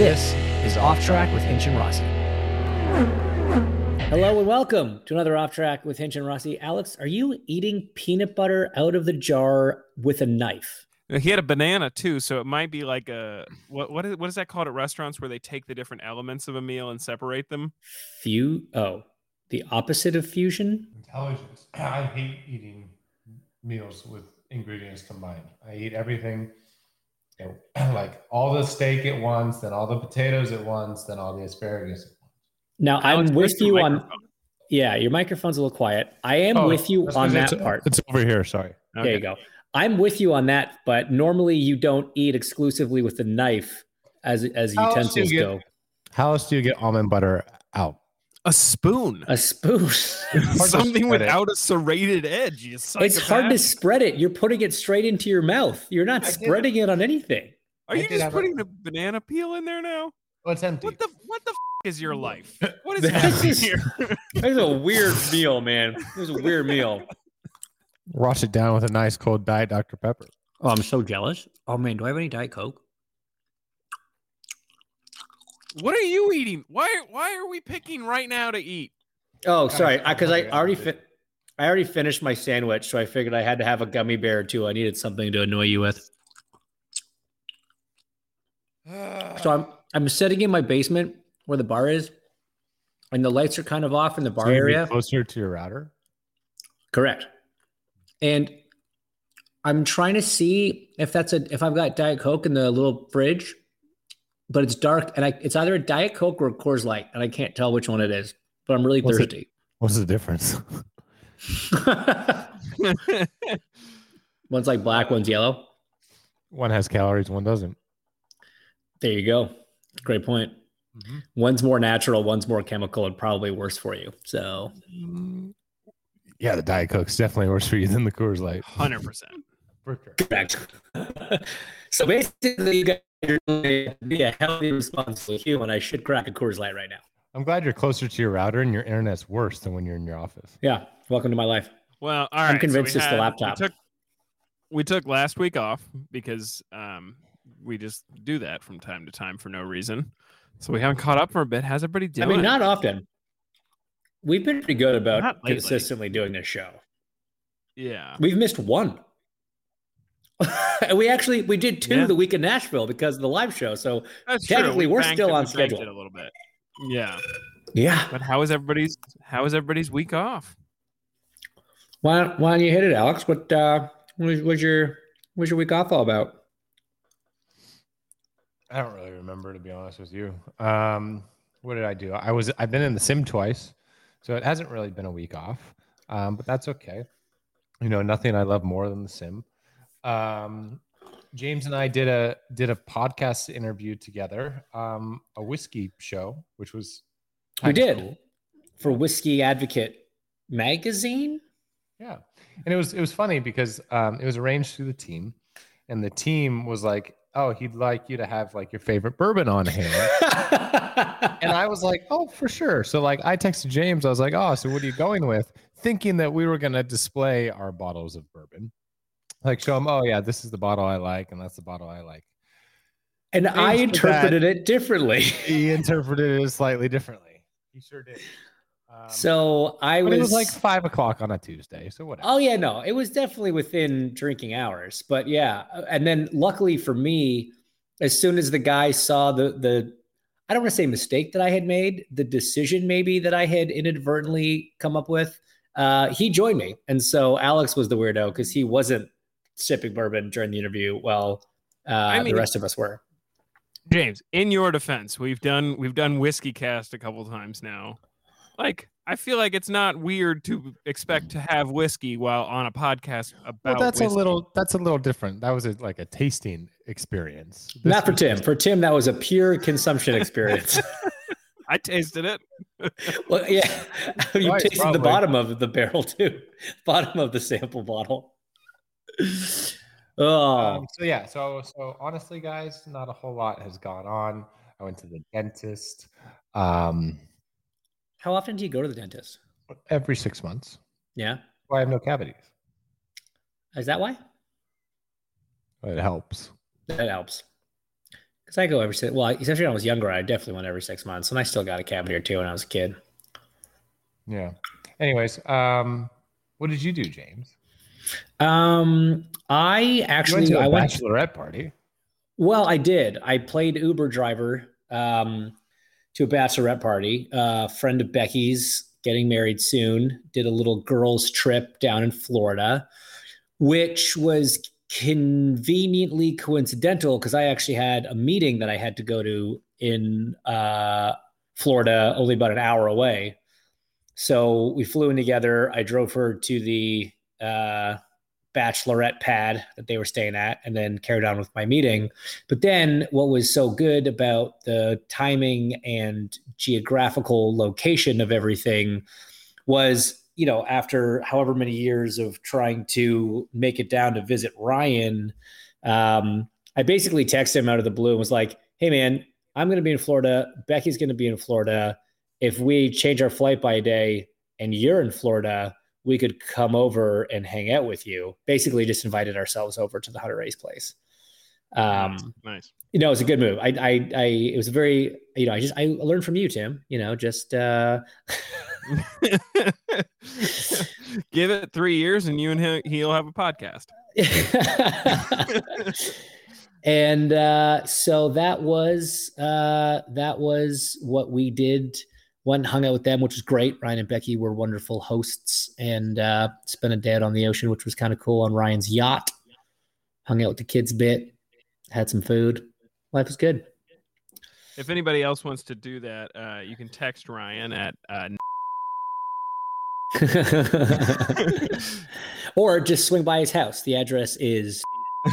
This is Off Track with Hinch and Rossi. Hello and welcome to another Off Track with Hinch and Rossi. Alex, are you eating peanut butter out of the jar with a knife? He had a banana too, so it might be like a what what is what is that called at restaurants where they take the different elements of a meal and separate them? Few oh, the opposite of fusion? Intelligence. I hate eating meals with ingredients combined. I eat everything you know, like all the steak at once, then all the potatoes at once, then all the asparagus at once. Now Alex, I'm where's with you on yeah, your microphone's a little quiet. I am Oh, with you on that it's- uh, part. It's over here. Sorry. There Okay. you go. I'm with you on that, but normally you don't eat exclusively with the knife as as How utensils you get- go. How else do you get almond butter out? A spoon. A spoon. Something spread it. without a serrated edge. You it's hard to spread it. You're putting it straight into your mouth. You're not I did. spreading it on anything. Are I you just have a- putting the banana peel in there now? Oh, it's empty. What the what the f- is your life? What is This happening is- here? This is a weird meal, man. This is a weird meal. Wash it down with a nice cold diet Dr. Pepper. Oh, I'm so jealous. Oh man, do I have any Diet Coke? What are you eating? Why why are we picking right now to eat? Oh, sorry, because I, already fit. I already finished my sandwich, so I figured I had to have a gummy bear too. I needed something to annoy you with. So I'm I'm sitting in my basement where the bar is, and the lights are kind of off in the bar So area. closer to your router. Correct. And I'm trying to see if that's a if I've got Diet Coke in the little fridge, but it's dark and I it's either a Diet Coke or a Coors Light, and I can't tell which one it is. But I'm really What's it- thirsty. What's the difference? one's like black, one's yellow. one has calories, one doesn't. There you go. Great point. Mm-hmm. One's more natural, one's more chemical, and probably worse for you. So Yeah, the Diet Coke's definitely worse for you than the Coors Light. Hundred percent. For sure. correct. so basically, you guys are doing to be a healthy, responsible human. I should crack a Coors Light right now. I'm glad you're closer to your router and your internet's worse than when you're in your office. Yeah. Welcome to my life. Well, all right. so convinced we it's the laptop. We took, we took last week off because um, we just do that from time to time for no reason. So we haven't caught up for a bit. How's everybody I mean, not often. We've been pretty good about consistently doing this show. yeah. We've missed one. And we actually we did two Yeah. the week in Nashville because of the live show. So That's Technically. We we're still it- on we schedule. it a little bit. Yeah. yeah, But how is everybody's how is everybody's week off? why don't, why don't you hit it, Alex? What uh, was, was your was your week off all about? I don't really remember to be honest with you. Um, what did I do? I was I've been in the sim twice, so it hasn't really been a week off. Um, but that's okay. You know, nothing I love more than the sim. Um, James and I did a did a podcast interview together, um, a whiskey show, which was We did cool. for Whiskey Advocate magazine. Yeah, and it was it was funny because um, it was arranged through the team, and the team was like, "Oh, he'd like you to have like your favorite bourbon on hand." and I was like, "Oh, for sure." So like, I texted James. I was like, "Oh, so what are you going with?" Thinking that we were gonna display our bottles of bourbon, like show him, "Oh yeah, this is the bottle I like, and that's the bottle I like." and I Thanks that. interpreted it differently. He interpreted it slightly differently. He sure did. Um, so I was, it was like five o'clock on a Tuesday, so whatever. Oh yeah, no, it was definitely within drinking hours, but yeah, and then luckily for me, as soon as the guy saw the the I don't want to say mistake that I had made, the decision maybe that I had inadvertently come up with, uh, he joined me. And so Alex was the weirdo because he wasn't sipping bourbon during the interview while uh, I mean- the rest of us were. James, in your defense, we've done we've done whiskey cast a couple times now. Like, I feel like it's not weird to expect to have whiskey while on a podcast Well, about. that's a little that's a little different. That was a, like a tasting experience. This Not for Tim. For Tim, that was a pure consumption experience. I tasted it. well, yeah, you Right, tasted the bottom of the barrel too, bottom of the sample bottle. Oh, Um, so yeah, so so honestly, guys, not a whole lot has gone on. I went to the dentist um, how often do you go to the dentist? every six months. Yeah, Well, I have no cavities. is that why? It helps. That helps. Because I go every six. Well, especially when I was younger, I definitely went every six months, and I still got a cavity or two when I was a kid. Yeah. Anyways, um, what did you do, James? Um, I actually You went to a I went. bachelorette party. Well, I did. I played Uber driver um, to a bachelorette party. A friend of Becky's getting married soon. Did a little girls' trip down in Florida, which was conveniently coincidental because I actually had a meeting that I had to go to in uh, Florida, only about an hour away. So we flew in together. I drove her to the uh, bachelorette pad that they were staying at and then carried on with my meeting. But then what was so good about the timing and geographical location of everything was, you know, after however many years of trying to make it down to visit Ryan, um, I basically texted him out of the blue and was like, hey, man, I'm going to be in Florida. Becky's going to be in Florida. If we change our flight by a day and you're in Florida, we could come over and hang out with you. Basically, just invited ourselves over to the Hunter-Reay's place. Um, nice. you know, it's a good move. I, I, I, it was a very, you know, I just, I learned from you, Tim. You know, just, uh, Give it three years, and you and him, he'll have a podcast. and uh, so that was, uh, that was what we did. Went and hung out with them, which was great. Ryan and Becky were wonderful hosts, and uh, spent a day out on the ocean, which was kind of cool on Ryan's yacht. Hung out with the kids a bit, had some food. Life was good. If anybody else wants to do that, uh, you can text Ryan at uh, or just swing by his house. The address is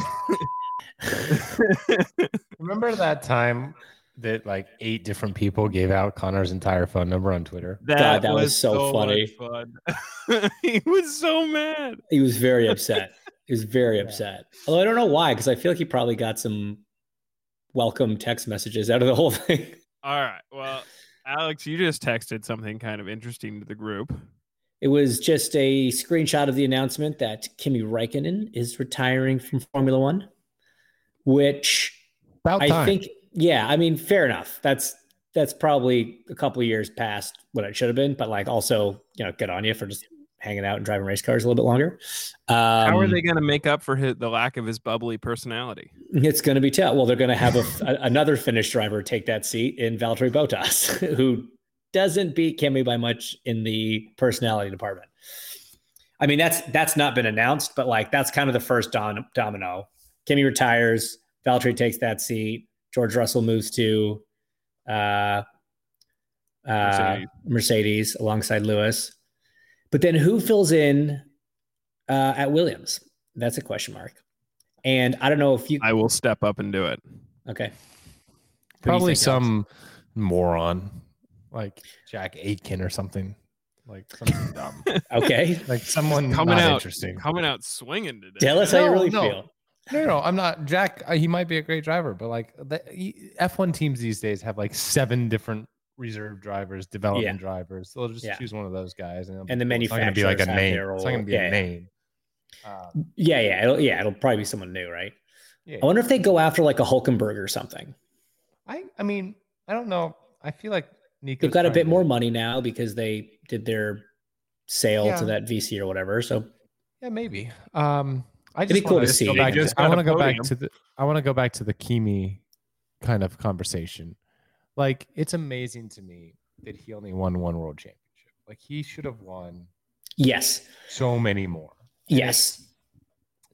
Remember that time that like eight different people gave out Connor's entire phone number on Twitter? that, that was so much funny. fun. he was so mad. he was very upset. He was very Yeah. upset. Although I don't know why, because I feel like he probably got some welcome text messages out of the whole thing. All right. Well, Alex, you just texted something kind of interesting to the group. It was just a screenshot of the announcement that Kimi Räikkönen is retiring from Formula One, which About I time. think, yeah, I mean, fair enough. That's that's probably a couple of years past what it should have been, but like also, you know, good on you for just hanging out and driving race cars a little bit longer. Um, How are they going to make up for his, the lack of his bubbly personality? It's going to be tough. Well, they're going to have a, a- another Finnish driver take that seat in Valtteri Bottas, who doesn't beat Kimi by much in the personality department. I mean, that's that's not been announced, but like that's kind of the first dom- domino. Kimi retires, Valtteri takes that seat. George Russell moves to uh, uh, Mercedes. Mercedes alongside Lewis. But then who fills in uh, at Williams? That's a question mark. And I don't know if you I will step up and do it. Okay. Probably think, Alex? some moron like Jack Aitken or something. Like something dumb. Okay. Like someone Coming not out, interesting. coming out swinging today. Tell us how you really no. feel. No, no, I'm not. Jack, uh, he might be a great driver, but like the he- F1 teams these days have like seven different reserve drivers, development drivers. So they'll just Yeah. choose one of those guys, and, And the be cool. It's gonna be like a name. It's not going to be own- a yeah. name. Um, Yeah, yeah, it'll, yeah. It'll probably be someone new, right? yeah. I wonder if they go after like a Hulkenberg or something. I, I mean, I don't know. I feel like Nico. They've got a bit more money now because they did their sale Yeah. to that VC or whatever. So Yeah, maybe. Um, I It'd be just cool want to see. Go back just to, I want to go back to the. I want to go back to the Kimi kind of conversation. Like it's amazing to me that he only won one world championship. Like he should have won Yes. so many more. And Yes.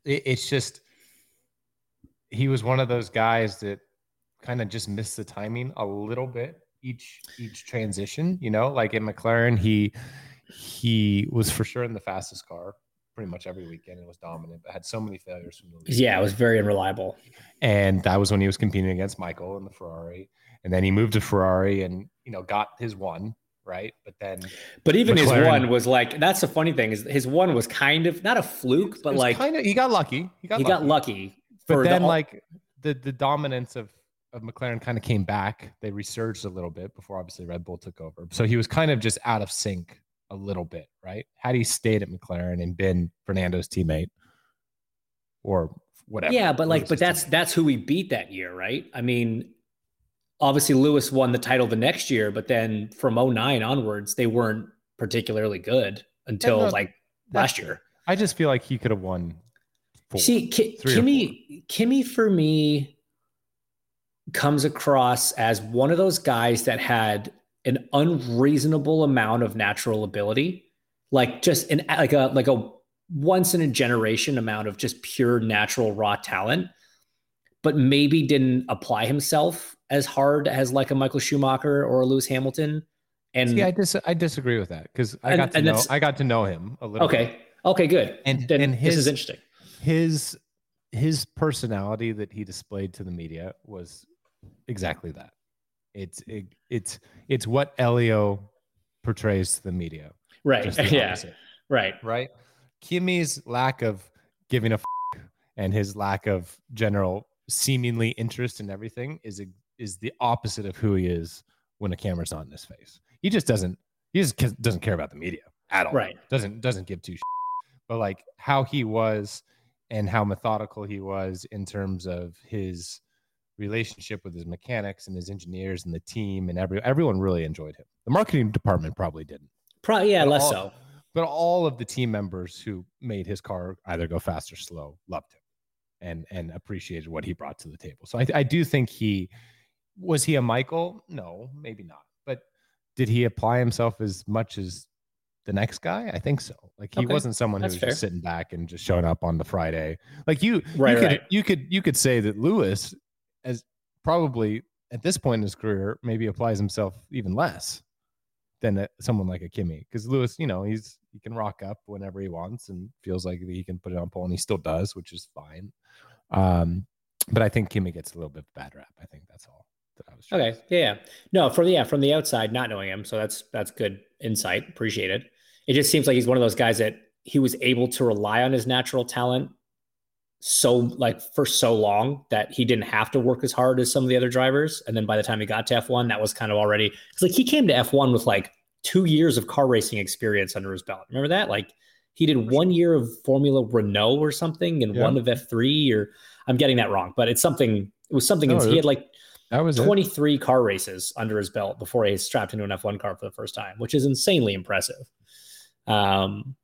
It, it's just he was one of those guys that kind of just missed the timing a little bit each each transition. You know, like in McLaren, he he was for sure in the fastest car pretty much every weekend and was dominant, but had so many failures from the lead. Yeah, it was very unreliable. and that was when he was competing against Michael in the Ferrari. And then he moved to Ferrari and you know got his one right, but then But even his one was like that's the funny thing is his one was kind of not a fluke, but like kind of he got lucky. He got he lucky. got lucky. But for the- then like the the dominance of of McLaren kind of came back. They resurged a little bit before obviously Red Bull took over. So he was kind of just out of sync a little bit, right? Had he stayed at McLaren and been Fernando's teammate or whatever. yeah, but like, Lewis's but that's teammate. that's who we beat that year, right? I mean, obviously Lewis won the title the next year, but then from 09 onwards, they weren't particularly good until no, uh, like last year. I just feel like he could have won. Four. See, Ki- Kimi, Kimi for me comes across as one of those guys that had an unreasonable amount of natural ability, like just an like a like a once in a generation amount of just pure natural raw talent, but maybe didn't apply himself as hard as like a Michael Schumacher or a Lewis Hamilton. And See, I dis- I disagree with that because I And- got to know I got to know him a little. bit. okay, okay, good. And- then and this his- is interesting. his his personality that he displayed to the media was exactly that. It's it, it's it's what Elio portrays to the media. Right. The Yeah. opposite, Right. right? Kimi's lack of giving a f- and his lack of general seemingly interest in everything is a, is the opposite of who he is when a camera's not in his face. He just doesn't he just doesn't care about the media at all. Right. Doesn't doesn't give two shits. But like how he was and how methodical he was in terms of his relationship with his mechanics and his engineers and the team and every everyone really enjoyed him. The marketing department probably didn't Probably, yeah, But less all- so. but all of the team members who made his car either go fast or slow loved him and and appreciated what he brought to the table. So I, I do think he was he a Michael? No, maybe not. But did he apply himself as much as the next guy? I think so. Like he Okay, wasn't someone who that's was fair. just sitting back and just showing up on the Friday. Like you, Right, you could right. you could you could say that Lewis, as probably at this point in his career, maybe applies himself even less than a, someone like a Kimi. Because Lewis, you know, he's he can rock up whenever he wants and feels like he can put it on pole, and he still does, which is fine. Um, but I think Kimi gets a little bit of bad rap. I think that's all that I was. Okay. Yeah, yeah. No, from the yeah, from the outside, not knowing him. So that's that's good insight. Appreciate it. It just seems like he's one of those guys that he was able to rely on his natural talent so like for so long that he didn't have to work as hard as some of the other drivers. And then by the time he got to F1, that was kind of already because like he came to F1 with like two years of car racing experience under his belt. Remember that? Like he did one year of Formula Renault or something and Yeah. one of F3 or I'm getting that wrong, but it's something it was something No, he had like That was it. 23 car races under his belt before he strapped into an F1 car for the first time, which is insanely impressive. Um,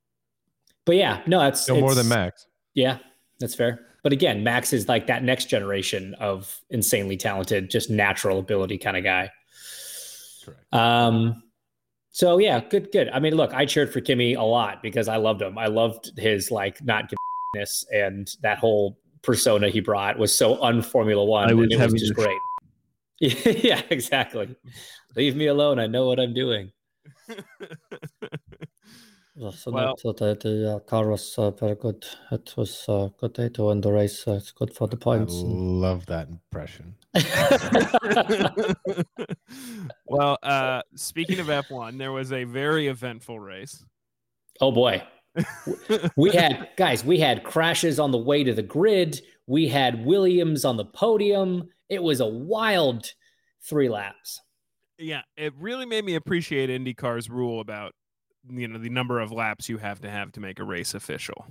but yeah, no, that's No more than Max. Yeah, that's fair. But again, Max is like that next generation of insanely talented, just natural ability kind of guy. Correct. Um, so yeah, good, good. I mean, look, I cheered for Kimi a lot because I loved him. I loved his like not ness and that whole persona he brought was so unformula one, I was and it was just great. yeah, exactly. Leave me alone. I know what I'm doing. Yeah, so Well- that, uh, the, the uh, car was uh, very good. It was uh, good day to win the race. Uh, it's good for the points. and- love that impression. well, uh, speaking of F1, there was a very eventful race. oh boy. we had guys we had crashes on the way to the grid we had williams on the podium it was a wild three laps yeah, it really made me appreciate IndyCar's rule about you know the number of laps you have to have to make a race official.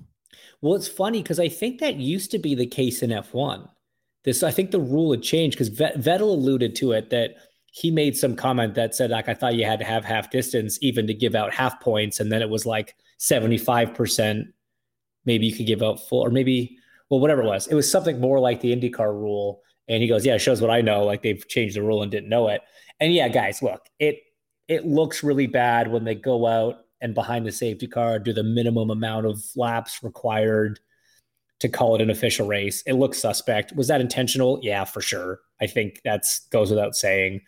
well it's funny because i think that used to be the case in f1 this i think the rule had changed because vettel alluded to it that he made some comment that said like i thought you had to have half distance even to give out half points and then it was like 75% maybe you could give out full or maybe well whatever it was it was something more like the indycar rule And he goes, Yeah, it shows what I know. Like they've changed the rule and didn't know it. And yeah, guys, look, it it looks really bad when they go out and behind the safety car do the minimum amount of laps required to call it an official race. It looks suspect. Was that intentional? Yeah, for sure. I think that's goes without saying.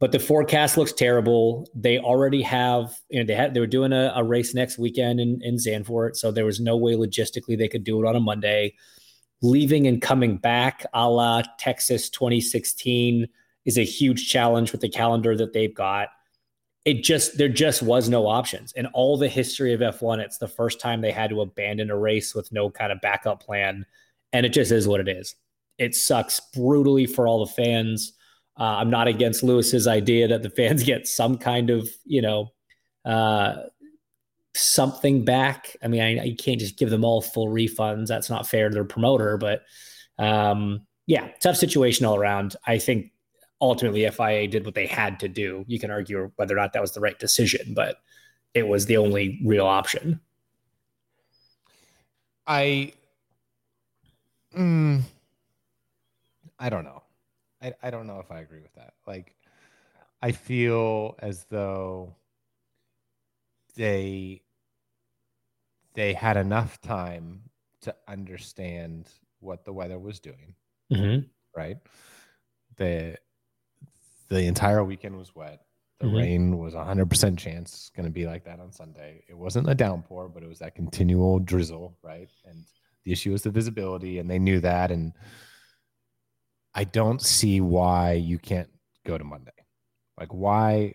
But the forecast looks terrible. They already have, you know, they had they were doing a, a race next weekend in, in Zandvoort, so there was no way logistically they could do it on a Monday. Leaving and coming back, a la Texas 2016, is a huge challenge with the calendar that they've got. It just there just was no options. In all the history of F1, it's the first time they had to abandon a race with no kind of backup plan. And it just is what it is. It sucks brutally for all the fans. Uh, I'm not against Lewis's idea that the fans get some kind of, you know, uh, something back. I mean, I, can't just give them all full refunds. That's not fair to their promoter. But um, yeah, tough situation all around. I think ultimately FIA did what they had to do. You can argue whether or not that was the right decision, but it was the only real option. I, mm, I don't know. I, I don't know if I agree with that. Like, I feel as though they they had enough time to understand what the weather was doing. Mm-hmm. Right. The the entire weekend was wet. The Mhm. rain was a hundred percent chance going to be like that on Sunday. It wasn't a downpour, but it was that continual drizzle, right? And the issue was the visibility, and they knew that. And I don't see why you can't go to Monday. Like why?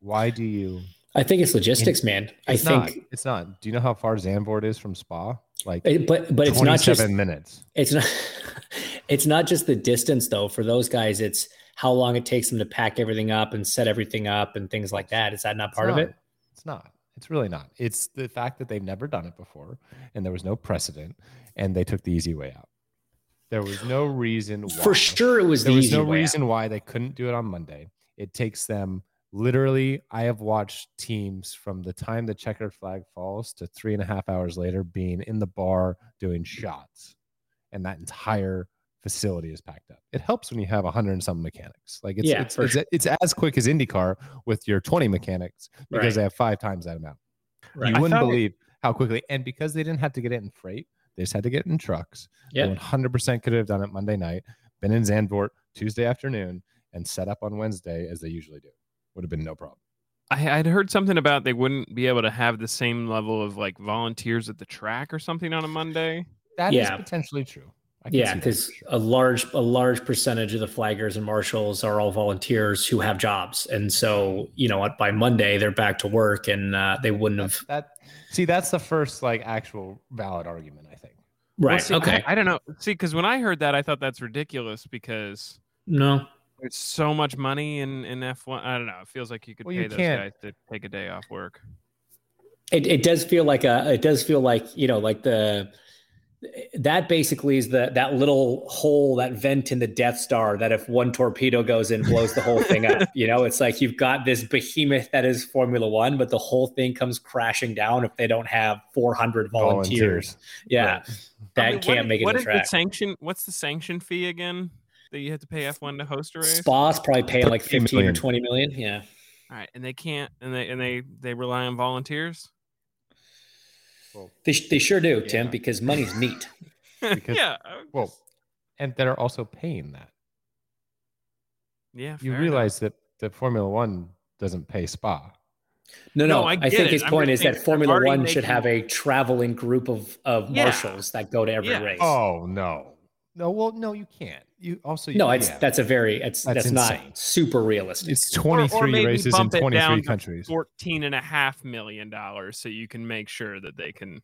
Why do you? I think it's logistics, man. I It's think, not. It's not. Do you know how far Zandvoort is from Spa? Like but but it's not just minutes. it's not it's not just the distance though. For those guys, it's how long it takes them to pack everything up and set everything up and things like that. Is that not part of it? It's not. It's really not. It's the fact that they've never done it before and there was no precedent and they took the easy way out. There was no reason why. For sure, it was There the was easy no way out. reason why they couldn't do it on Monday. It takes them literally. I have watched teams from the time the checkered flag falls to three and a half hours later being in the bar doing shots, and that entire facility is packed up. It helps when you have a hundred and some mechanics. Like it's Yeah, it's, it's, sure. it's as quick as IndyCar with your 20 mechanics because Right. they have five times that amount. Right. You wouldn't thought it- believe how quickly, and because they didn't have to get it in freight, they just had to get it in trucks. Yeah. 100% could have done it Monday night, been in Zandvoort Tuesday afternoon, and set up on Wednesday as they usually do. Would have been no problem. I, I'd heard something about they wouldn't be able to have the same level of like volunteers at the track or something on a Monday. That is Yeah. potentially true. I can Yeah, because a large a large percentage of the flaggers and marshals are all volunteers who have jobs, and so you know? By Monday they're back to work, and uh, they wouldn't have. that see that's the first like actual valid argument. I think. Well, Right. see, I- okay. I, don't know. See, because when I heard that, I thought that's ridiculous because no. there's so much money in in F1. I don't know. It feels like you could Well, pay you those can't- guys to take a day off work. It, it does feel like a it does feel like you know like the that basically is the that little hole that vent in the Death Star that if one torpedo goes in blows the whole thing up you know it's like you've got this behemoth that is Formula 1 but the whole thing comes crashing down if they don't have 400 volunteers, yeah Right. that I mean, can't what, make it What to track the sanction? What's the sanction fee again that you have to pay F1 to host a race? Spa's probably paying like 13 15 or 20 million yeah All right, and they can't, and they and they they rely on volunteers. Well, they, they sure do Tim because money's meat Because- yeah, I- well, and that are also paying that. yeah. You fair realize that that Formula One doesn't pay Spa. No, No, no. I I, think it. his I'm point is that Formula already One should have a traveling group of of Yeah. marshals that go to every Yeah. race. Oh no, no. Well, no, you can't. You also no, it's yeah. that's a very it's That's that's, not super realistic. It's Or- 23 or maybe races in bump it down 23 to countries. Fourteen and a half million dollars, so you can make sure that they can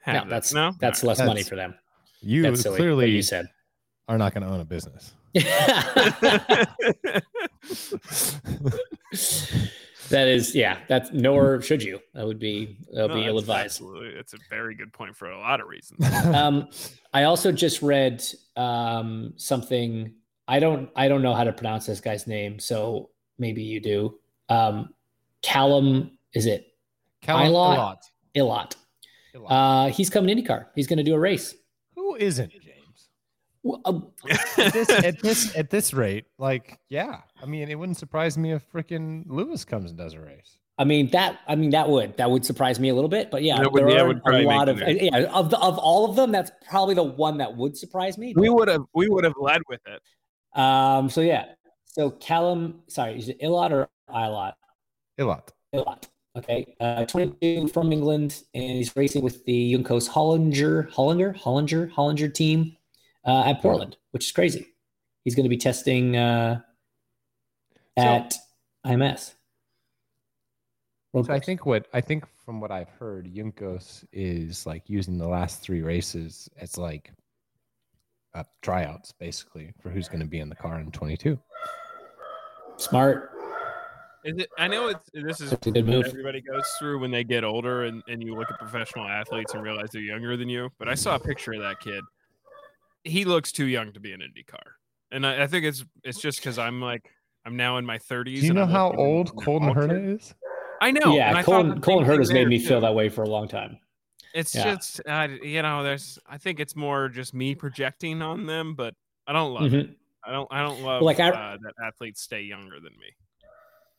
have no, that's no. that's All less money for them. You That's silly. clearly you said. are not going to own a business. right. that is, yeah. That's nor should you. That would be that would No, be ill advised. Absolutely, that's a very good point for a lot of reasons. um, I also just read um, something. I don't. I don't know how to pronounce this guy's name, so maybe you do. Um, Callum, is it Callum Ilott? Ilott. Ilott? Ilott. Uh, he's coming to IndyCar. He's going to do a race. Who isn't James? Well, uh, at this at this at this rate, like, yeah. I mean, it wouldn't surprise me if freaking Lewis comes and does a race. I mean that. I mean that would that would surprise me a little bit, but yeah, That there are a lot of nervous. yeah of the, of all of them. That's probably the one that would surprise me. We would have we would have led with it. Um. So yeah. So Callum, sorry, is it Ilott or Ilott? Ilott. Ilott. Okay. Uh, 22 from England, and he's racing with the Juncos Hollinger, Hollinger, Hollinger, Hollinger team uh, at Portland, which is crazy. He's going to be testing uh, So- at IMS. Road So I think what I think from what I've heard, Juncos is like using the last three races as like uh, tryouts, basically, for who's going to be in the car in 22. smart. Is it, I know it's this is a good what move. everybody goes through when they get older and, and you look at professional athletes and realize they're younger than you. But I saw a picture of that kid. He looks too young to be an IndyCar. And I, I think it's it's just because I'm like I'm now in my 30s. Do you and know I'm how old you Colton Herta is? I know. yeah, I thought Colton, the Colton same has made there, me feel that way for a long time. It's Yeah. just uh, you know, there's I think it's more just me projecting on them, but I don't love it. Mhm. I don't I don't love Like, I- uh, that athletes stay younger than me.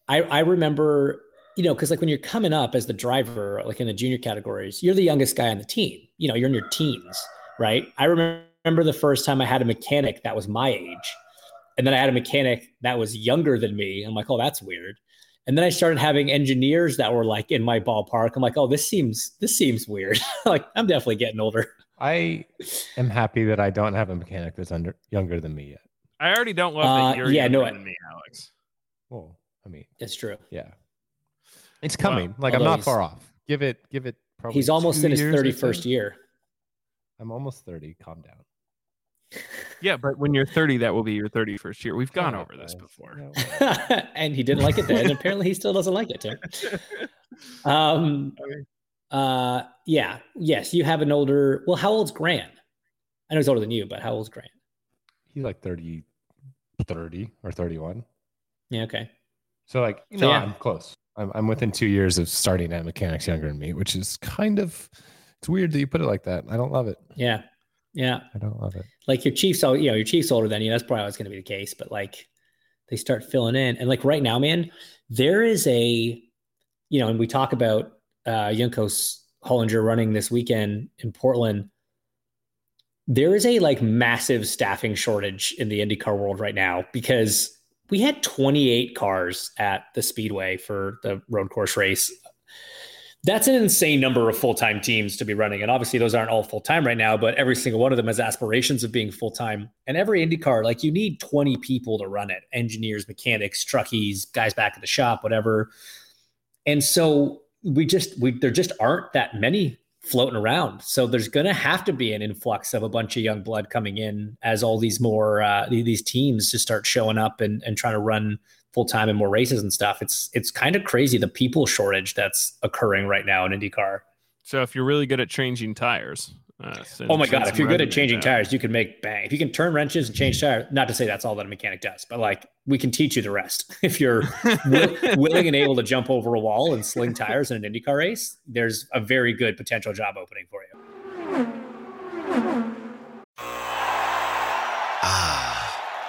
I, I remember, you know, because like when you're coming up as the driver, like in the junior categories, you're the youngest guy on the team. You know, you're in your teens, right? I remember the first time I had a mechanic that was my age. And then I had a mechanic that was younger than me. I'm like, oh, that's weird. And then I started having engineers that were like in my ballpark. I'm like, oh, this seems this seems weird. like I'm definitely getting older. I am happy that I don't have a mechanic that's under younger than me yet. I already don't love Uh, that you're yeah, younger no, than me, Alex. Well, I mean, It's true. yeah, it's coming. Like I'm not far off. Give it, give it. Probably He's almost two in his years or 31st year. I'm almost 30. Calm down. Yeah, but when you're 30, that will be your 31st year. We've gone Oh, over this before. And he didn't like it then. apparently he still doesn't like it, Tim. Um, uh, yeah, yes, you have an older. Well, how old's Grant? I know he's older than you, but how old's Grant? He's like 30, 30 or 31. Yeah, okay. So like, you So, know, yeah. I'm close. I'm, I'm within two years of starting at mechanics younger than me, which is kind of, it's weird that you put it like that. I don't love it. Yeah, yeah. I don't love it. Like your Chiefs, all you know, your Chiefs older than you. That's probably always going to be the case. But like, they start filling in, and like right now, man, there is a, you know, and we talk about uh Juncos Hollinger running this weekend in Portland. There is a like massive staffing shortage in the IndyCar world right now because we had 28 cars at the Speedway for the road course race. That's an insane number of full time teams to be running. And obviously, those aren't all full time right now, but every single one of them has aspirations of being full time. And every IndyCar, like you need 20 people to run it engineers, mechanics, truckies, guys back at the shop, whatever. And so we just, we, there just aren't that many floating around. So there's going to have to be an influx of a bunch of young blood coming in as all these more, uh, these teams just start showing up and, and trying to run full time and more races and stuff. It's it's kind of crazy the people shortage that's occurring right now in IndyCar. So if you're really good at changing tires, uh, Oh my god, if you're good at changing tires, you can make bang. If you can turn wrenches and change tires, not to say that's all that a mechanic does, but like we can teach you the rest. If you're will, willing and able to jump over a wall and sling tires in an IndyCar race, there's a very good potential job opening for you.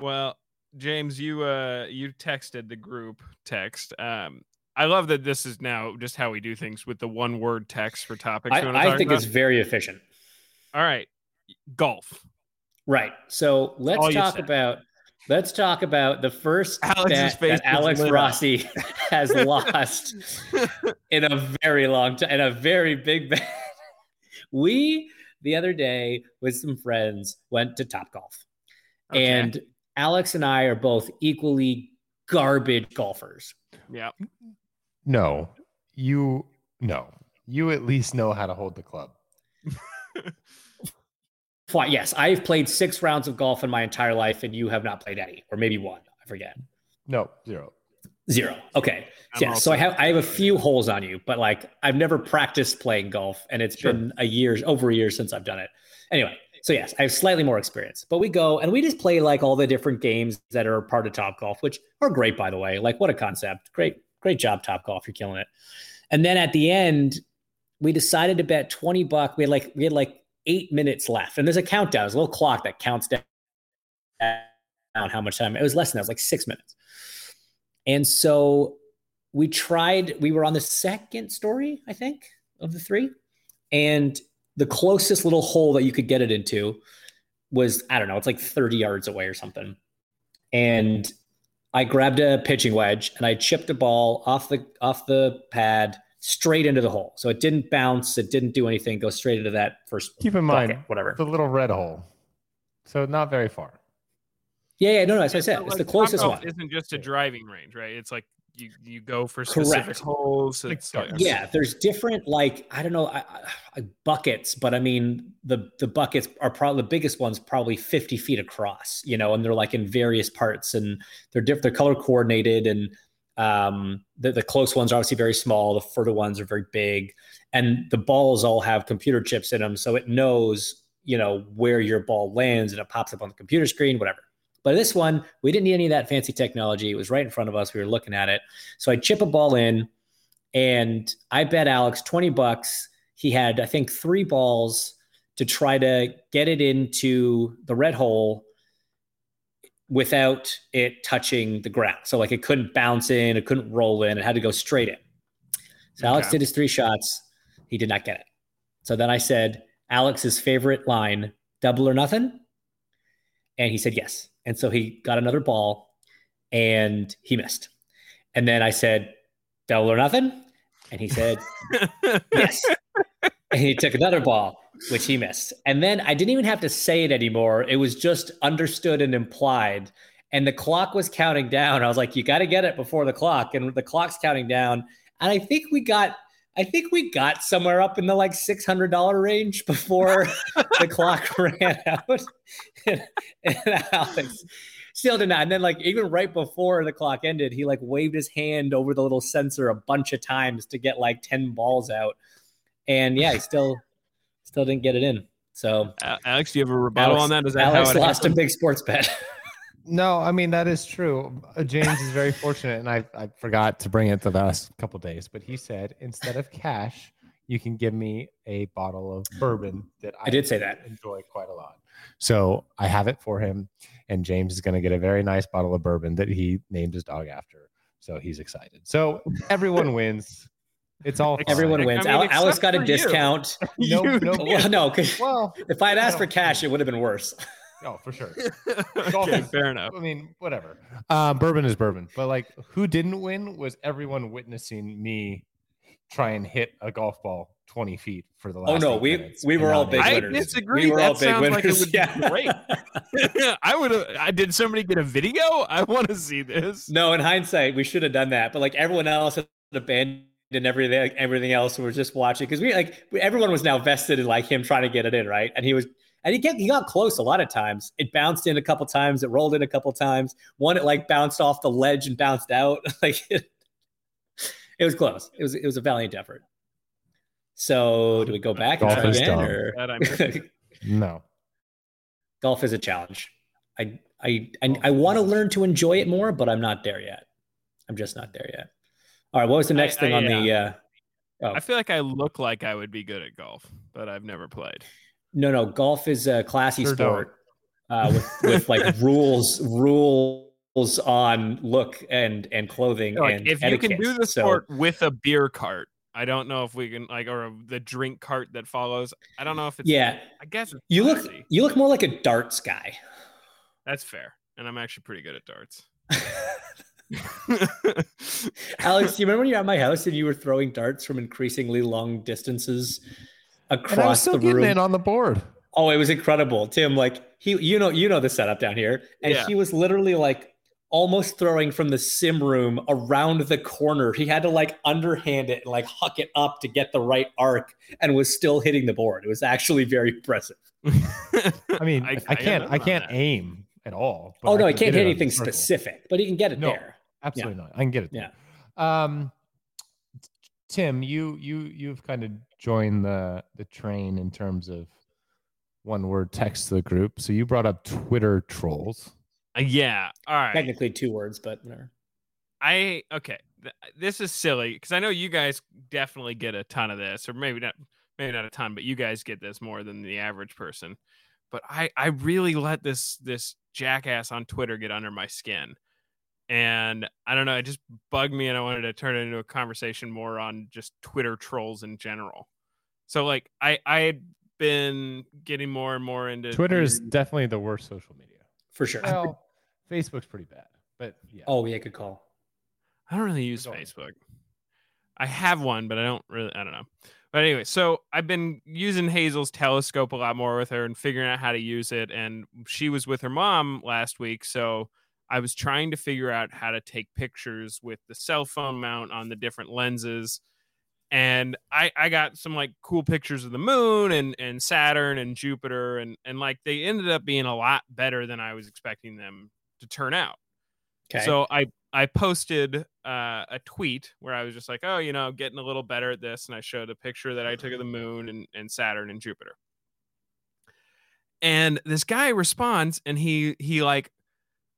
Well, James, you uh you texted the group text. Um I love that this is now just how we do things with the one word text for topics. I, I think about. it's very efficient. all right. Golf. Right. So let's All talk about let's talk about the first Alex's that Alex up. Rossi has lost in a very long time in a very big bet. We the other day with some friends went to Topgolf. Okay. And Alex and I are both equally garbage golfers. Yeah. No, you no, you at least know how to hold the club. Fine. Yes, I've played six rounds of golf in my entire life, and you have not played any, or maybe one. I forget. No, zero. Zero. Okay. I'm yeah. So I have I have a few holes on you, but like I've never practiced playing golf, and it's Sure. been a year over a year since I've done it. Anyway, so yes, I have slightly more experience. But we go and we just play like all the different games that are part of Topgolf, which are great by the way. Like what a concept. Great, great job, Topgolf. You're killing it. And then at the end, we decided to bet 20 bucks. We had like we had like eight minutes left. And there's a countdown, there's a little clock that counts down how much time. It was less than that, it was like six minutes. And so we tried, we were on the second story, I think, of the three. And the closest little hole that you could get it into was, I don't know, it's like 30 yards away or something. And I grabbed a pitching wedge and I chipped a ball off the off the pad straight into the hole. So it didn't bounce, it didn't do anything, go straight into that first Keep in mind whatever. the little red hole. So not very far. Yeah, yeah, no, no, that's what I said. So, It's like, the closest one. Isn't just a driving range, right? It's like you you go for specific Correct. holes. It's like. Yeah, there's different like I don't know I, I, buckets, but I mean the the buckets are probably the biggest ones probably 50 feet across, you know, and they're like in various parts and they're different. They're color coordinated and um, the the close ones are obviously very small. The further ones are very big, and the balls all have computer chips in them, so it knows you know where your ball lands and it pops up on the computer screen, whatever. But this one, we didn't need any of that fancy technology. It was right in front of us. We were looking at it. So I chip a ball in and I bet Alex 20 bucks. He had, I think, three balls to try to get it into the red hole without it touching the ground. So, like, it couldn't bounce in, it couldn't roll in, it had to go straight in. So, Alex did his three shots. He did not get it. So then I said, Alex's favorite line, double or nothing. And he said yes. And so he got another ball and he missed. And then I said, double or nothing. And he said, yes. And he took another ball, which he missed. And then I didn't even have to say it anymore. It was just understood and implied. And the clock was counting down. I was like, you got to get it before the clock. And the clock's counting down. And I think we got, I think we got somewhere up in the like $600 range before the clock ran out. and, and Alex still did not. And then like even right before the clock ended, he like waved his hand over the little sensor a bunch of times to get like 10 balls out. And yeah, he still still didn't get it in. So Alex, do you have a rebuttal Alex, on that? Is that Alex how it lost a big sports bet. No, I mean that is true. Uh, James is very fortunate, and I I forgot to bring it the last couple days, but he said instead of cash, you can give me a bottle of bourbon that I, I did say that. enjoy quite a lot. So I have it for him, and James is going to get a very nice bottle of bourbon that he named his dog after. So he's excited. So everyone wins. It's all fine. Everyone I wins. mean, Al- except got a for you. discount. No, no. Well, no, 'cause Well, if I had asked for cash, it would have been worse. Oh, for sure. okay, fair enough. I mean, whatever. Um, bourbon is bourbon, but like, who didn't win was everyone witnessing me try and hit a golf ball twenty feet for the last. Oh no, we minutes we were all not big make I it. winners. disagree. We were that all big sounds like it winners. would be great. I would have. I did. Somebody get a video? I want to see this. No, in hindsight, we should have done that. But like everyone else had abandoned everything, everything else, and was just watching because we like everyone was now vested in like him trying to get it in, right? And he was, and he get, he got close a lot of times. It bounced in a couple times. It rolled in a couple times. One it like bounced off the ledge and bounced out. like it, it was close. It was it was a valiant effort. So do we go back and try is again, or That I missed. No. golf is a challenge. I I I, I want to learn to enjoy it more, but I'm not there yet. I'm just not there yet. All right, what was the I- next thing I, on the? Uh, oh, I feel like I look like I would be good at golf, but I've never played. No, no, golf is a classy Sure sport uh, with with like rules rules on look and and clothing Like, and if you can do the So- sport with a beer cart, I don't know if we can like or the drink cart that follows. I don't know if it's yeah, I guess you look classy. you look more like a darts guy. That's fair, and I'm actually pretty good at darts. Alex, do you remember when you were at my house and you were throwing darts from increasingly long distances And I was across still the getting room? in on the board. Oh, it was incredible. Tim, like he you know, you know the setup down here. And Yeah. he was literally like almost throwing from the sim room around the corner. He had to like underhand it and like huck it up to get the right arc and was still hitting the board. It was actually very impressive. I mean, I, I can't. am I can't that. aim at all. but oh no, I he can can't get hit it on the anything specific, but he can get it No. there. Absolutely not. I can get it. Yeah. There. Um, Tim, you you you've kind of joined the the train in terms of one word text to the group. So you brought up Twitter trolls. Uh, yeah. All right. Technically two words, but whatever. I okay. th- This is silly because I know you guys definitely get a ton of this, or maybe not, maybe not a ton, but you guys get this more than the average person. But I, I really let this this jackass on Twitter get under my skin, and I don't know. It just bugged me, and I wanted to turn it into a conversation more on just Twitter trolls in general. So like, I I had been getting more and more into Twitter is definitely the worst social media. For sure. Well, Facebook's pretty bad, but yeah. oh yeah, good call. I don't really use Facebook. I have one, but I don't really. I don't know. But anyway, so I've been using Hazel's telescope a lot more with her and figuring out how to use it. And she was with her mom last week, so I was trying to figure out how to take pictures with the cell phone mount on the different lenses. And I, I got some like cool pictures of the moon and, and Saturn and Jupiter and, and like they ended up being a lot better than I was expecting them to turn out. Okay. So I I posted uh, a tweet where I was just like, oh, you know, getting a little better at this, and I showed a picture that I took of the moon and, and Saturn and Jupiter. And this guy responds, and he he like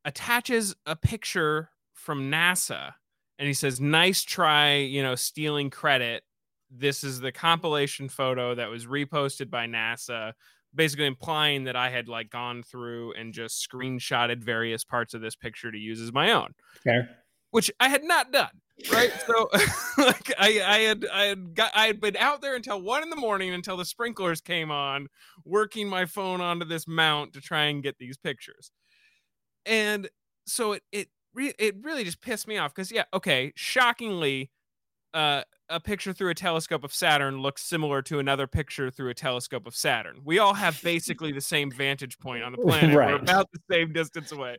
attaches a picture from NASA, and he says, "Nice try, you know, stealing credit. This is the compilation photo that was reposted by NASA." basically implying that I had like gone through and just screenshotted various parts of this picture to use as my own, Fair. which I had not done. Right. So like I, I had I had got I had been out there until one in the morning until the sprinklers came on, working my phone onto this mount to try and get these pictures. And so it it re- it really just pissed me off because yeah, okay, shockingly, uh, a picture through a telescope of Saturn looks similar to another picture through a telescope of Saturn. We all have basically the same vantage point on the planet. We're about the same distance away.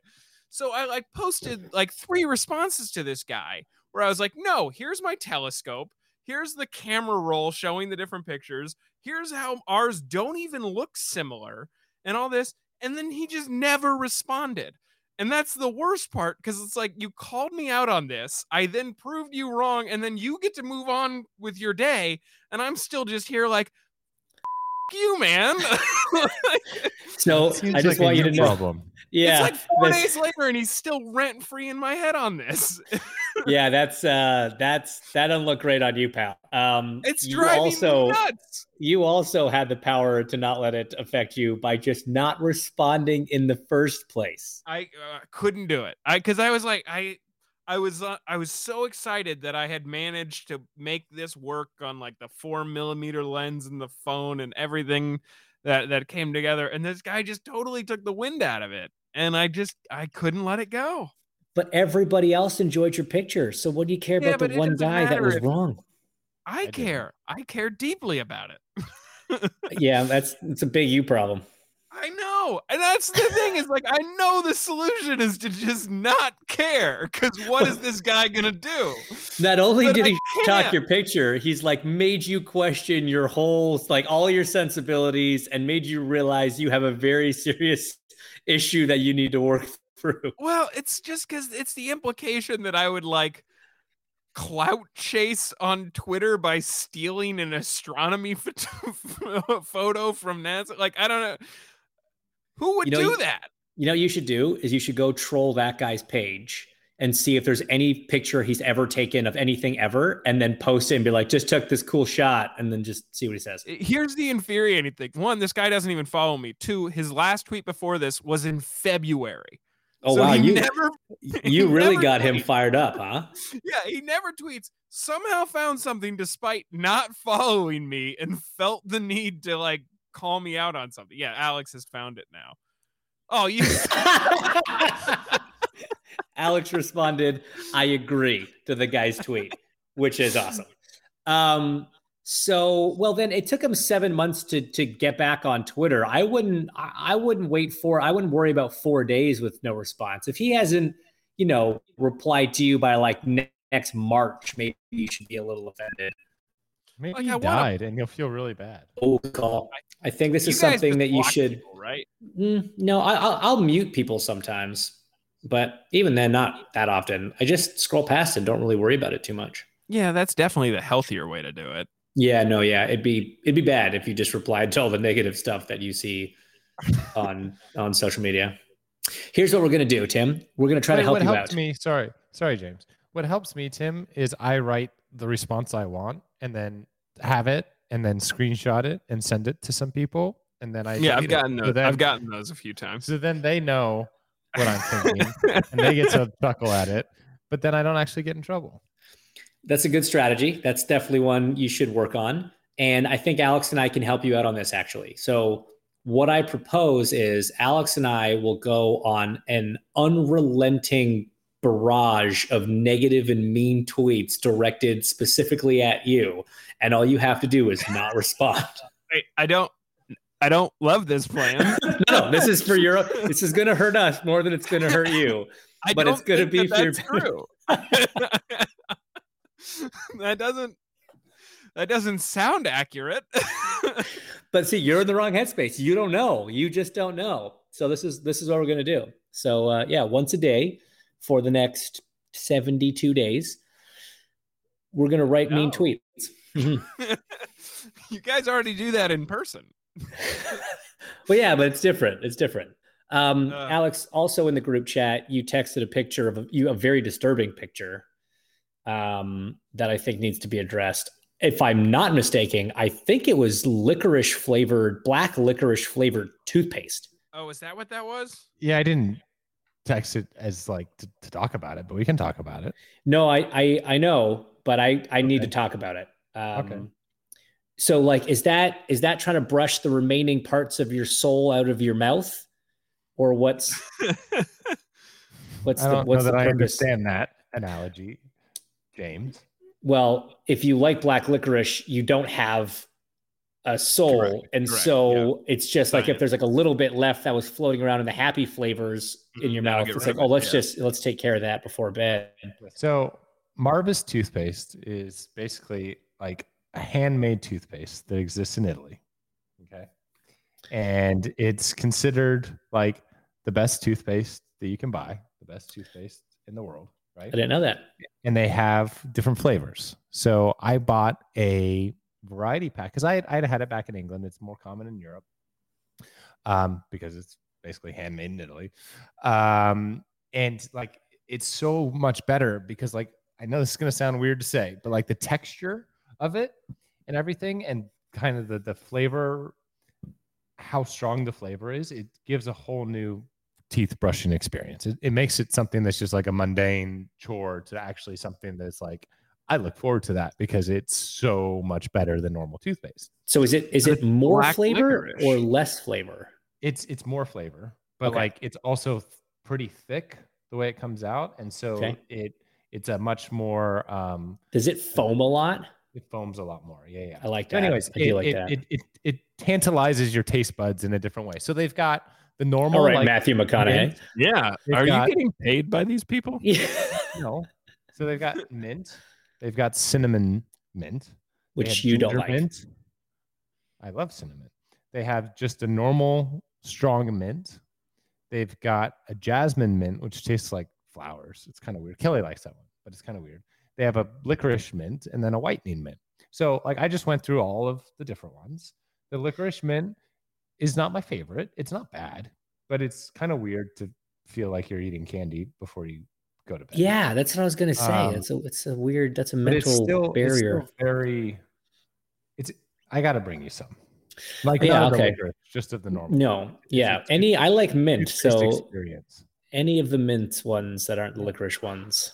So I like posted like three responses to this guy where I was like, no, here's my telescope. Here's the camera roll showing the different pictures. Here's how ours don't even look similar and all this. And then he just never responded. And that's the worst part because it's like you called me out on this. I then proved you wrong, and then you get to move on with your day, and I'm still just here like, "F- you, man. So I just like want you you to know. problem. Yeah. it's like four that's- days later, and he's still rent free in my head on this. yeah, that's uh that's that doesn't look great on you, pal. Um It's you driving also nuts. you also had the power to not let it affect you by just not responding in the first place. I uh, couldn't do it. I because I was like I I was uh, I was so excited that I had managed to make this work on like the four millimeter lens and the phone and everything that that came together, and this guy just totally took the wind out of it, and I just I couldn't let it go. But everybody else enjoyed your picture. So what do you care Yeah, about the one guy that was wrong? I, didn't. care. I care deeply about it. Yeah, that's it's a big you problem. I know. And that's the thing is like I know the solution is to just not care cuz what is this guy going to do? Not only But did I he talk your picture, he's like made you question your whole like all your sensibilities and made you realize you have a very serious issue that you need to work through. Well, it's just cuz it's the implication that I would like clout chase on Twitter by stealing an astronomy photo, photo from NASA. Like I don't know who would You know, do that. You know what you should do is you should go troll that guy's page and see if there's any picture he's ever taken of anything ever and then post it and be like, just took this cool shot and then just see what he says. Here's the infuriating thing. One, this guy doesn't even follow me. Two, his last tweet before this was in February. Oh So wow, you never you really never got him fired up, huh? Yeah, he never tweets. Somehow found something despite not following me and felt the need to like call me out on something. Yeah, Alex has found it now. Oh, you Alex responded, I agree to the guy's tweet, which is awesome. Um, so well then it took him seven months to to get back on Twitter. I wouldn't I I wouldn't wait for I wouldn't worry about four days with no response. If he hasn't, you know, replied to you by like ne- next March, maybe you should be a little offended. Maybe Like, he I wanna- died and you'll feel really bad. Oh, call. I think this you is something that you should. people, right? Mm, no, I, I'll, I'll mute people sometimes, but even then, not that often. I just scroll past and don't really worry about it too much. Yeah, that's definitely the healthier way to do it. Yeah, no, yeah, it'd be it'd be bad if you just replied to all the negative stuff that you see on on social media. Here's what we're gonna do, Tim. We're gonna try to Wait, help what you helps out. me, sorry, sorry, James. What helps me, Tim, is I write the response I want and then have it and then screenshot it and send it to some people. And then I Yeah, I've delete it. gotten So those. then- I've gotten those a few times. So then they know what I'm thinking and they get to chuckle at it, but then I don't actually get in trouble. That's a good strategy. That's definitely one you should work on. And I think Alex and I can help you out on this actually. So what I propose is Alex and I will go on an unrelenting barrage of negative and mean tweets directed specifically at you. And all you have to do is not respond. Wait, I don't. I don't love this plan. no, this is for your this is gonna hurt us more than it's gonna hurt you. I But it's gonna think be for your that's true. that doesn't. That doesn't sound accurate. But see, you're in the wrong headspace. You don't know. You just don't know. So this is this is what we're gonna do. So uh, yeah, once a day for the next 72 days, we're gonna write mean tweets. You guys already do that in person. well, yeah, but it's different. It's different. Um, Uh. Alex, also in the group chat, you texted a picture of a, you a very disturbing picture um, that I think needs to be addressed. If I'm not mistaken, I think it was licorice flavored, black licorice flavored toothpaste. Oh, is that what that was? Yeah, I didn't text it as like to, to talk about it, but we can talk about it. No, I I, I know, but I I need to talk about it. Um, Okay. So like, is that is that trying to brush the remaining parts of your soul out of your mouth, or what's what's I the what's know the that I purpose? understand that analogy, James. Well, if you like black licorice, you don't have a soul, Correct, and correct, so it's just like if there's like a little bit left that was floating around in the happy flavors in Mhm, your mouth, it's like, of oh, let's yeah. just let's take care of that before bed. So Marvis toothpaste is basically like a handmade toothpaste that exists in Italy. Okay. And it's considered like the best toothpaste that you can buy, the best toothpaste in the world, right? I didn't know that. and they have different flavors. So I bought a variety pack because I had, I had had it back in England. It's more common in Europe um, because it's basically handmade in Italy. Um, and like it's so much better because like I know this is gonna sound weird to say, but like the texture of it and everything and kind of the the flavor, how strong the flavor is, it gives a whole new teeth brushing experience. It, it makes it something that's just like a mundane chore to actually something that's like I look forward to that because it's so much better than normal toothpaste. So is it is it more black flavor licorice. or less flavor? It's it's more flavor, but Okay. like it's also th- pretty thick the way it comes out, and so Okay. it it's a much more um Does it foam a lot? it foams a lot more. Yeah, yeah. I like So that. anyways, I do like it, that. It, it it tantalizes your taste buds in a different way. So they've got the normal All right, like, Matthew McConaughey. mint, Yeah. They've Are got- you getting paid by these people? Yeah. No. So they've got mint. They've got cinnamon mint. Which you don't like. Mint. I love cinnamon. They have just a normal strong mint. They've got a jasmine mint, which tastes like flowers. It's kind of weird. Kelly likes that one, but it's kind of weird. They have a licorice mint and then a whitening mint. So, like, I just went through all of the different ones. The licorice mint is not my favorite. It's not bad, but it's kind of weird to feel like you're eating candy before you go to bed. Yeah, that's what I was gonna say. Um, it's a it's a weird that's a it's mental still, it's barrier. still very. It's. I got to bring you some. Like Yeah, okay. just of the normal. no, It's- yeah. it's Any I like mint, so experience. any of the mint ones that aren't the licorice ones.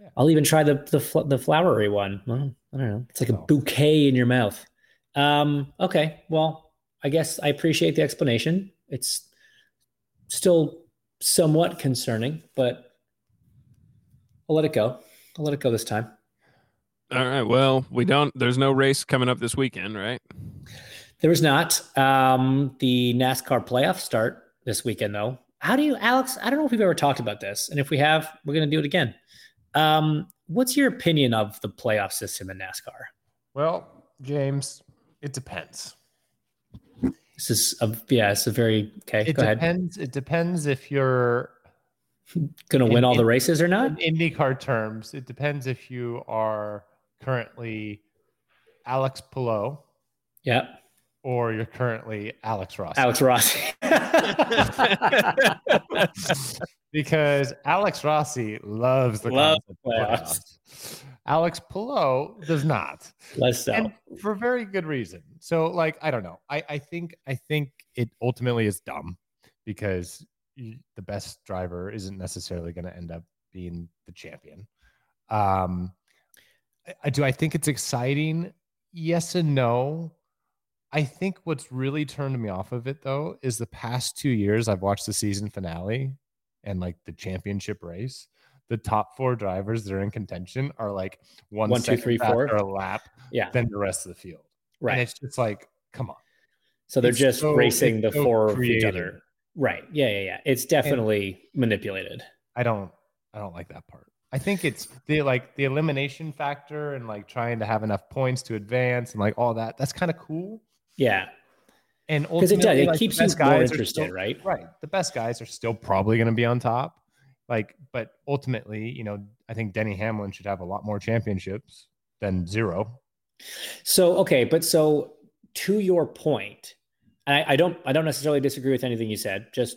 Yeah. I'll even try the the fl- the flowery one. Well, I don't know. It's like a Oh. bouquet in your mouth. Um. Okay. Well, I guess I appreciate the explanation. It's still somewhat concerning, but I'll let it go. I'll let it go this time. All right. Well, we don't. There's no race coming up this weekend, right? There was not. Um, the NASCAR playoffs start this weekend, though. How do you, Alex? I don't know if we've ever talked about this, and if we have, we're going to do it again. Um, what's your opinion of the playoff system in NASCAR? Well, James, it depends. This is a yeah, it's a very okay. It go ahead. depends. It depends if you're to in- win all the races or not? in IndyCar terms. It depends if you are currently Alex Palou Yeah, or you're currently Alex Ross. Alex Rossi. because Alex Rossi loves the Loves playoffs. playoffs. Alex Palou does not. Less so. and for very good reason. So, like, I don't know. I, I think I think it ultimately is dumb because the best driver isn't necessarily going to end up being the champion. Um, I- I, do I think it's exciting? Yes and no. I think what's really turned me off of it though is the past two years I've watched the season finale and like the championship race. The top four drivers that are in contention are like one, One, two, three, four. a lap yeah, than the rest of the field. Right. And it's just like, come on. So they're it's just so- racing the so four of each other. Right. Yeah, yeah, yeah. It's definitely manipulated. I don't I don't like that part. I think it's the like the elimination factor and like trying to have enough points to advance and like all that. That's kind of cool. Yeah, And because it does. ultimately, It like, keeps you best more guys interested, still- right? Right. The best guys are still probably going to be on top. Like, but ultimately, you know, I think Denny Hamlin should have a lot more championships than zero. So okay, but so to your point, and I, I don't I don't necessarily disagree with anything you said. Just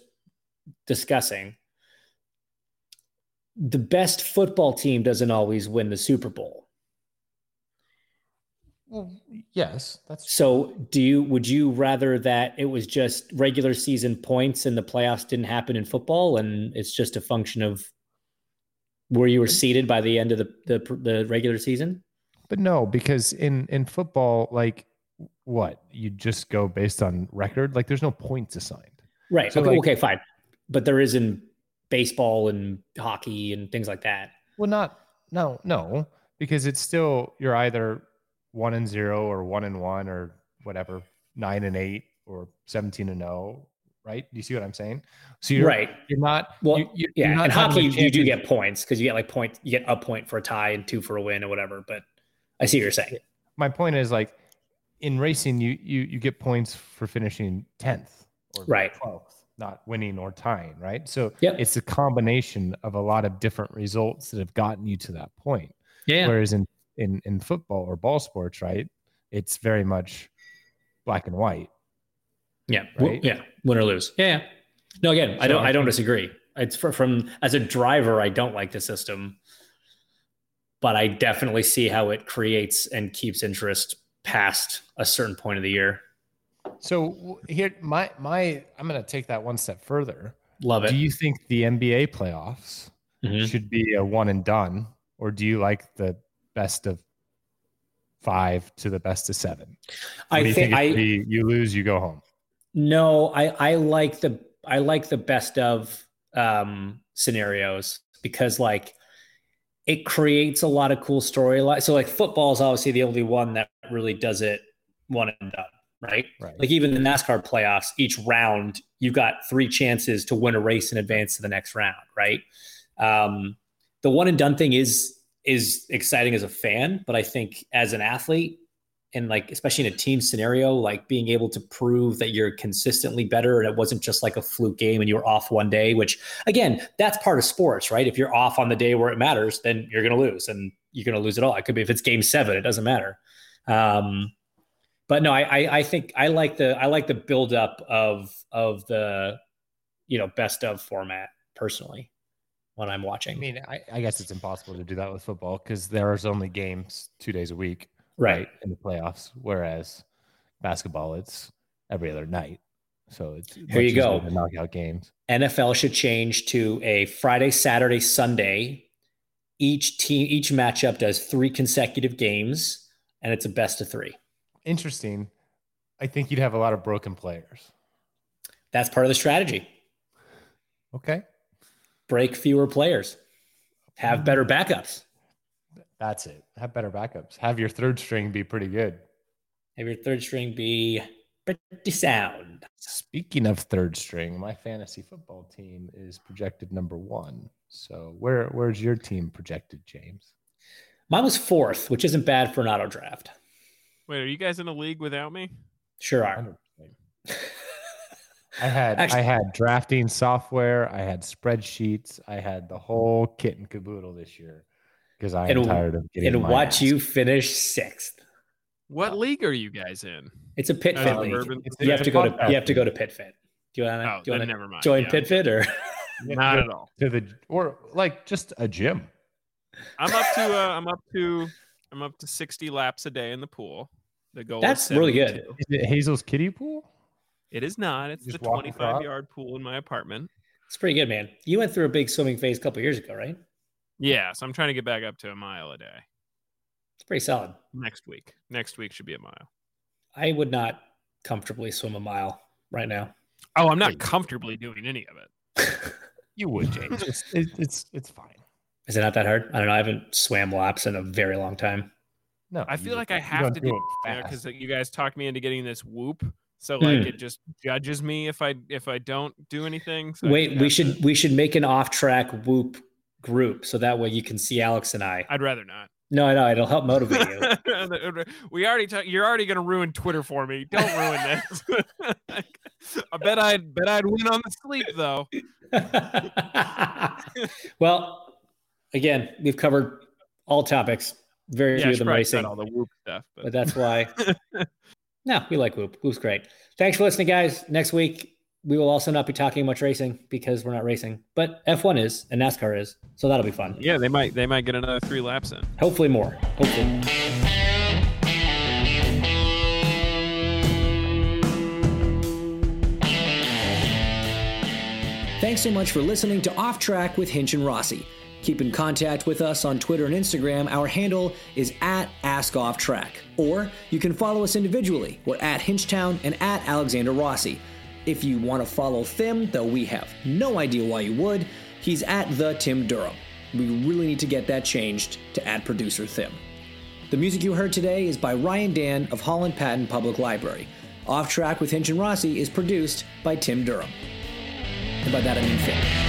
discussing the best football team doesn't always win the Super Bowl. Well, yes, that's So do you would you rather that it was just regular season points and the playoffs didn't happen in football and it's just a function of where you were seated by the end of the the, the regular season? But no, because in in football, like what you just go based on record. Like, there's no points assigned. Right. So, okay, like- okay, fine. But there is in baseball and hockey and things like that. Well, not no no because it's still you're either one and zero or one and one or whatever nine and eight or seventeen and zero. Right? Do you see what I'm saying? So you're right. You're not Well, you, you, yeah. you're not In hockey, you do get points because you get like point, you get a point for a tie and two for a win or whatever. But I see what you're saying. My point is like in racing, you you you get points for finishing tenth or Right. twelfth, not winning or tying. Right? So Yep. it's a combination of a lot of different results that have gotten you to that point. Yeah. Whereas in in in football or ball sports, right, it's very much black and white. Yeah. Right? Yeah. Win or lose. Yeah. yeah. No, again, I don't. I don't disagree. It's for, from as a driver, I don't like the system, but I definitely see how it creates and keeps interest past a certain point of the year. So here, my my, I'm going to take that one step further. Love it. Do you think the NBA playoffs Mhm. should be a one and done, or do you like the best of five to the best of seven. I What do you think it I you lose, you go home. no, I I like the I like the best of um scenarios because like it creates a lot of cool storylines. So like football is obviously the only one that really does it one and done, right? Right. Like even the NASCAR playoffs, each round you've got three chances to win a race and advance to the next round, right? Um, the one and done thing is is exciting as a fan, but I think as an athlete and like especially in a team scenario, like being able to prove that you're consistently better and it wasn't just like a fluke game and you were off one day, which again, that's part of sports, right? If you're off on the day where it matters, then you're gonna lose and you're gonna lose it all. It could be if it's game seven, it doesn't matter. Um, but no, I, I I think I like the I like the buildup of of the you know best of format personally when I'm watching. I mean, I, I guess it's impossible to do that with football because there's only games two days a week, Right. in the playoffs. Whereas basketball, it's every other night. So it's Here you go. to knock out games. NFL should change to a Friday, Saturday, Sunday. Each team, each matchup does three consecutive games, and it's a best of three. Interesting. I think you'd have a lot of broken players. That's part of the strategy. Okay. Break fewer players, have better mm. backups. That's it. Have better backups. Have your third string be pretty good. Have your third string be pretty sound. Speaking of third string, my fantasy football team is projected number one. So where where's your team projected, James? Mine was fourth, which isn't bad for an auto draft. Wait, are you guys in a league without me? Sure are. 100%. I had Actually- I had drafting software, I had spreadsheets, I had the whole kit and caboodle this year because I am tired of getting And my watch ass. you finish sixth. What league are you guys in? It's a pit fit league. Urban- You have to go to podcast you have to go to pit fit. Do you want Oh, to do you then want never mind. join Yeah. pit fit or? Not at all. to the or like just a gym. I'm up to uh, I'm up to I'm up to 60 laps a day in the pool. The goal That's is really good. Is it Hazel's kiddie pool? It is not. It's Just the 25 across? yard pool in my apartment. It's pretty good, man. You went through a big swimming phase a couple years ago, right? Yeah, so I'm trying to get back up to a mile a day It's pretty solid. next week. Next week should be a mile. I would not comfortably swim a mile right now. Oh, I'm not comfortably doing any of it. You would, James. it's, it, it's it's fine. Is it not that hard? I don't know. I haven't swam laps in a very long time. No, I feel like I have to do do it it because fast. you guys talked me into getting this whoop. So like Hmm. it just judges me if I if I don't do anything. So Wait, we should to- we should make an off track whoop group so that way you can see Alex and I. I'd rather not. No, I know it'll help motivate you. we already talk, you're already gonna ruin Twitter for me. Don't ruin this. I bet I'd bet I'd win on the sleep though. well, again, we've covered all topics. Very Yeah, few of them racing. all the whoop stuff. but But that's why. No, we like Whoop. Whoop's great. Thanks for listening, guys. Next week we will also not be talking much racing because we're not racing, but F1 is and NASCAR is, so that'll be fun. yeah, they might they might get another three laps in. Hopefully more. Hopefully. Thanks so much for listening to Off Track with Hinch and Rossi. Keep in contact with us on Twitter and Instagram. Our handle is at AskOffTrack. Or you can follow us individually. We're at Hinchtown and at Alexander Rossi. If you want to follow Thim, though we have no idea why you would, he's at the Tim Durham. We really need to get that changed to add producer Thim. The music you heard today is by Ryan Dan of Holland Patent Public Library. Off Track with Hinch and Rossi is produced by Tim Durham. And by that I mean Thim.